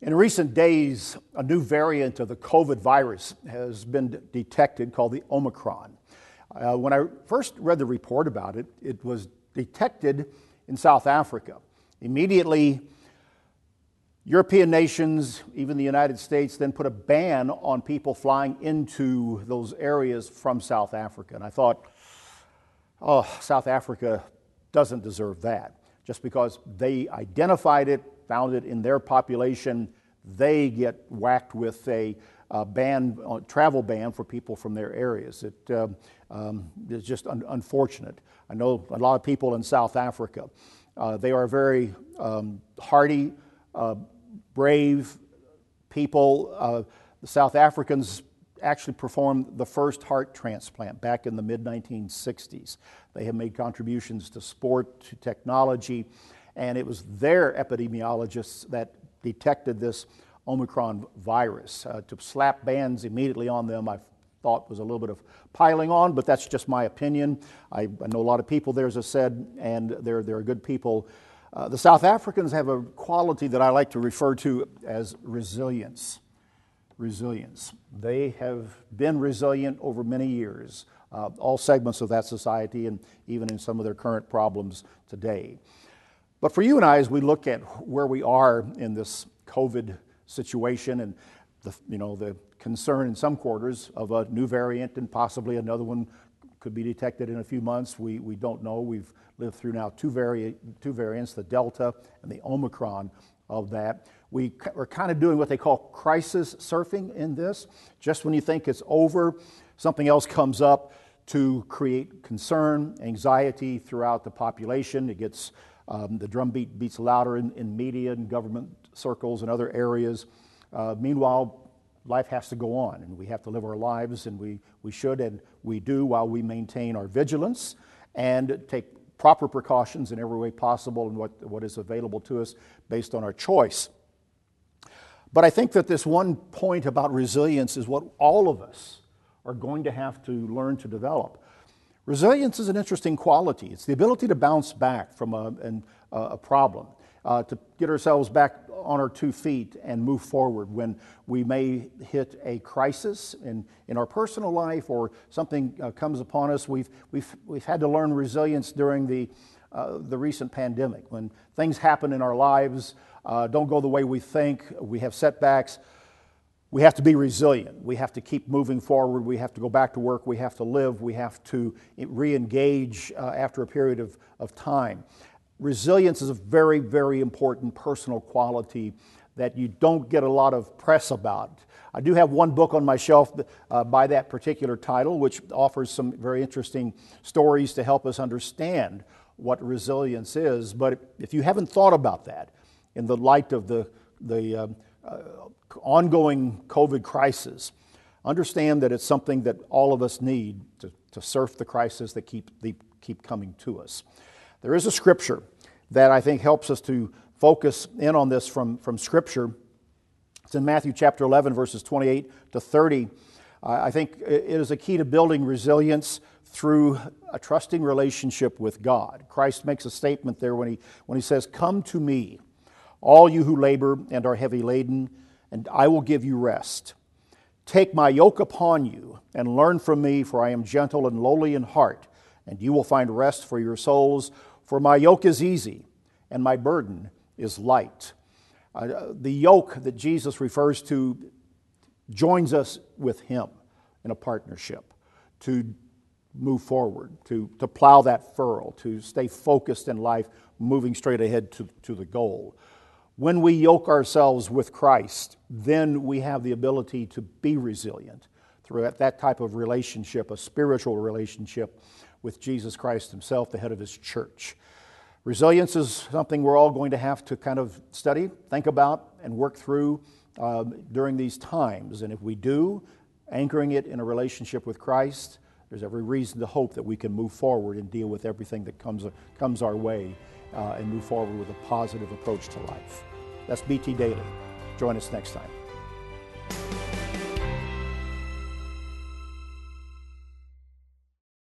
In recent days, a new variant of the COVID virus has been detected called the Omicron. Uh, when I first read the report about it, it was detected in South Africa. Immediately, European nations, even the United States, then put a ban on people flying into those areas from South Africa. And I thought, oh, South Africa doesn't deserve that. Just because they identified it, found it in their population, they get whacked with a ban, travel ban for people from their areas. It uh, um, is just un- unfortunate. I know a lot of people in South Africa. Uh, they are very um, hardy, uh, brave people. Uh, the South Africans actually performed the first heart transplant back in the mid 1960s. They have made contributions to sport, to technology, and it was their epidemiologists that detected this Omicron virus. Uh, to slap bans immediately on them, I thought was a little bit of piling on, but that's just my opinion. I, I know a lot of people there, as I said, and they're, they're good people. Uh, the South Africans have a quality that I like to refer to as resilience. Resilience. They have been resilient over many years, uh, all segments of that society, and even in some of their current problems today. But for you and I, as we look at where we are in this COVID situation and the, you know, the concern in some quarters of a new variant and possibly another one could be detected in a few months, we, we don't know. We've lived through now two, vari- two variants, the Delta and the Omicron of that. We are kind of doing what they call crisis surfing in this. Just when you think it's over, something else comes up to create concern, anxiety throughout the population. It gets um, the drumbeat beats louder in, in, media and government circles and other areas. Uh, meanwhile, life has to go on, and we have to live our lives, and we, we should and we do while we maintain our vigilance and take proper precautions in every way possible and what, what is available to us based on our choice. But I think that this one point about resilience is what all of us are going to have to learn to develop. Resilience is an interesting quality. It's the ability to bounce back from a, an, a problem, uh, to get ourselves back on our two feet and move forward when we may hit a crisis in, in our personal life or something uh, comes upon us. We've, we've, we've had to learn resilience during the, uh, the recent pandemic. When things happen in our lives, uh, don't go the way we think, we have setbacks we have to be resilient. We have to keep moving forward. We have to go back to work. We have to live. We have to re engage uh, after a period of, of time. Resilience is a very, very important personal quality that you don't get a lot of press about. I do have one book on my shelf uh, by that particular title, which offers some very interesting stories to help us understand what resilience is. But if you haven't thought about that in the light of the, the uh, uh, ongoing COVID crisis, understand that it's something that all of us need to, to surf the crisis that keep, keep coming to us. There is a scripture that I think helps us to focus in on this from, from Scripture. It's in Matthew chapter 11, verses 28 to 30. Uh, I think it is a key to building resilience through a trusting relationship with God. Christ makes a statement there when he, when he says, Come to me, all you who labor and are heavy laden, and I will give you rest. Take my yoke upon you and learn from me, for I am gentle and lowly in heart, and you will find rest for your souls. For my yoke is easy and my burden is light. Uh, the yoke that Jesus refers to joins us with Him in a partnership to move forward, to, to plow that furrow, to stay focused in life, moving straight ahead to, to the goal. When we yoke ourselves with Christ, then we have the ability to be resilient through that type of relationship, a spiritual relationship with Jesus Christ Himself, the head of His church. Resilience is something we're all going to have to kind of study, think about, and work through um, during these times. And if we do, anchoring it in a relationship with Christ, there's every reason to hope that we can move forward and deal with everything that comes, comes our way uh, and move forward with a positive approach to life. That's BT Daily. Join us next time.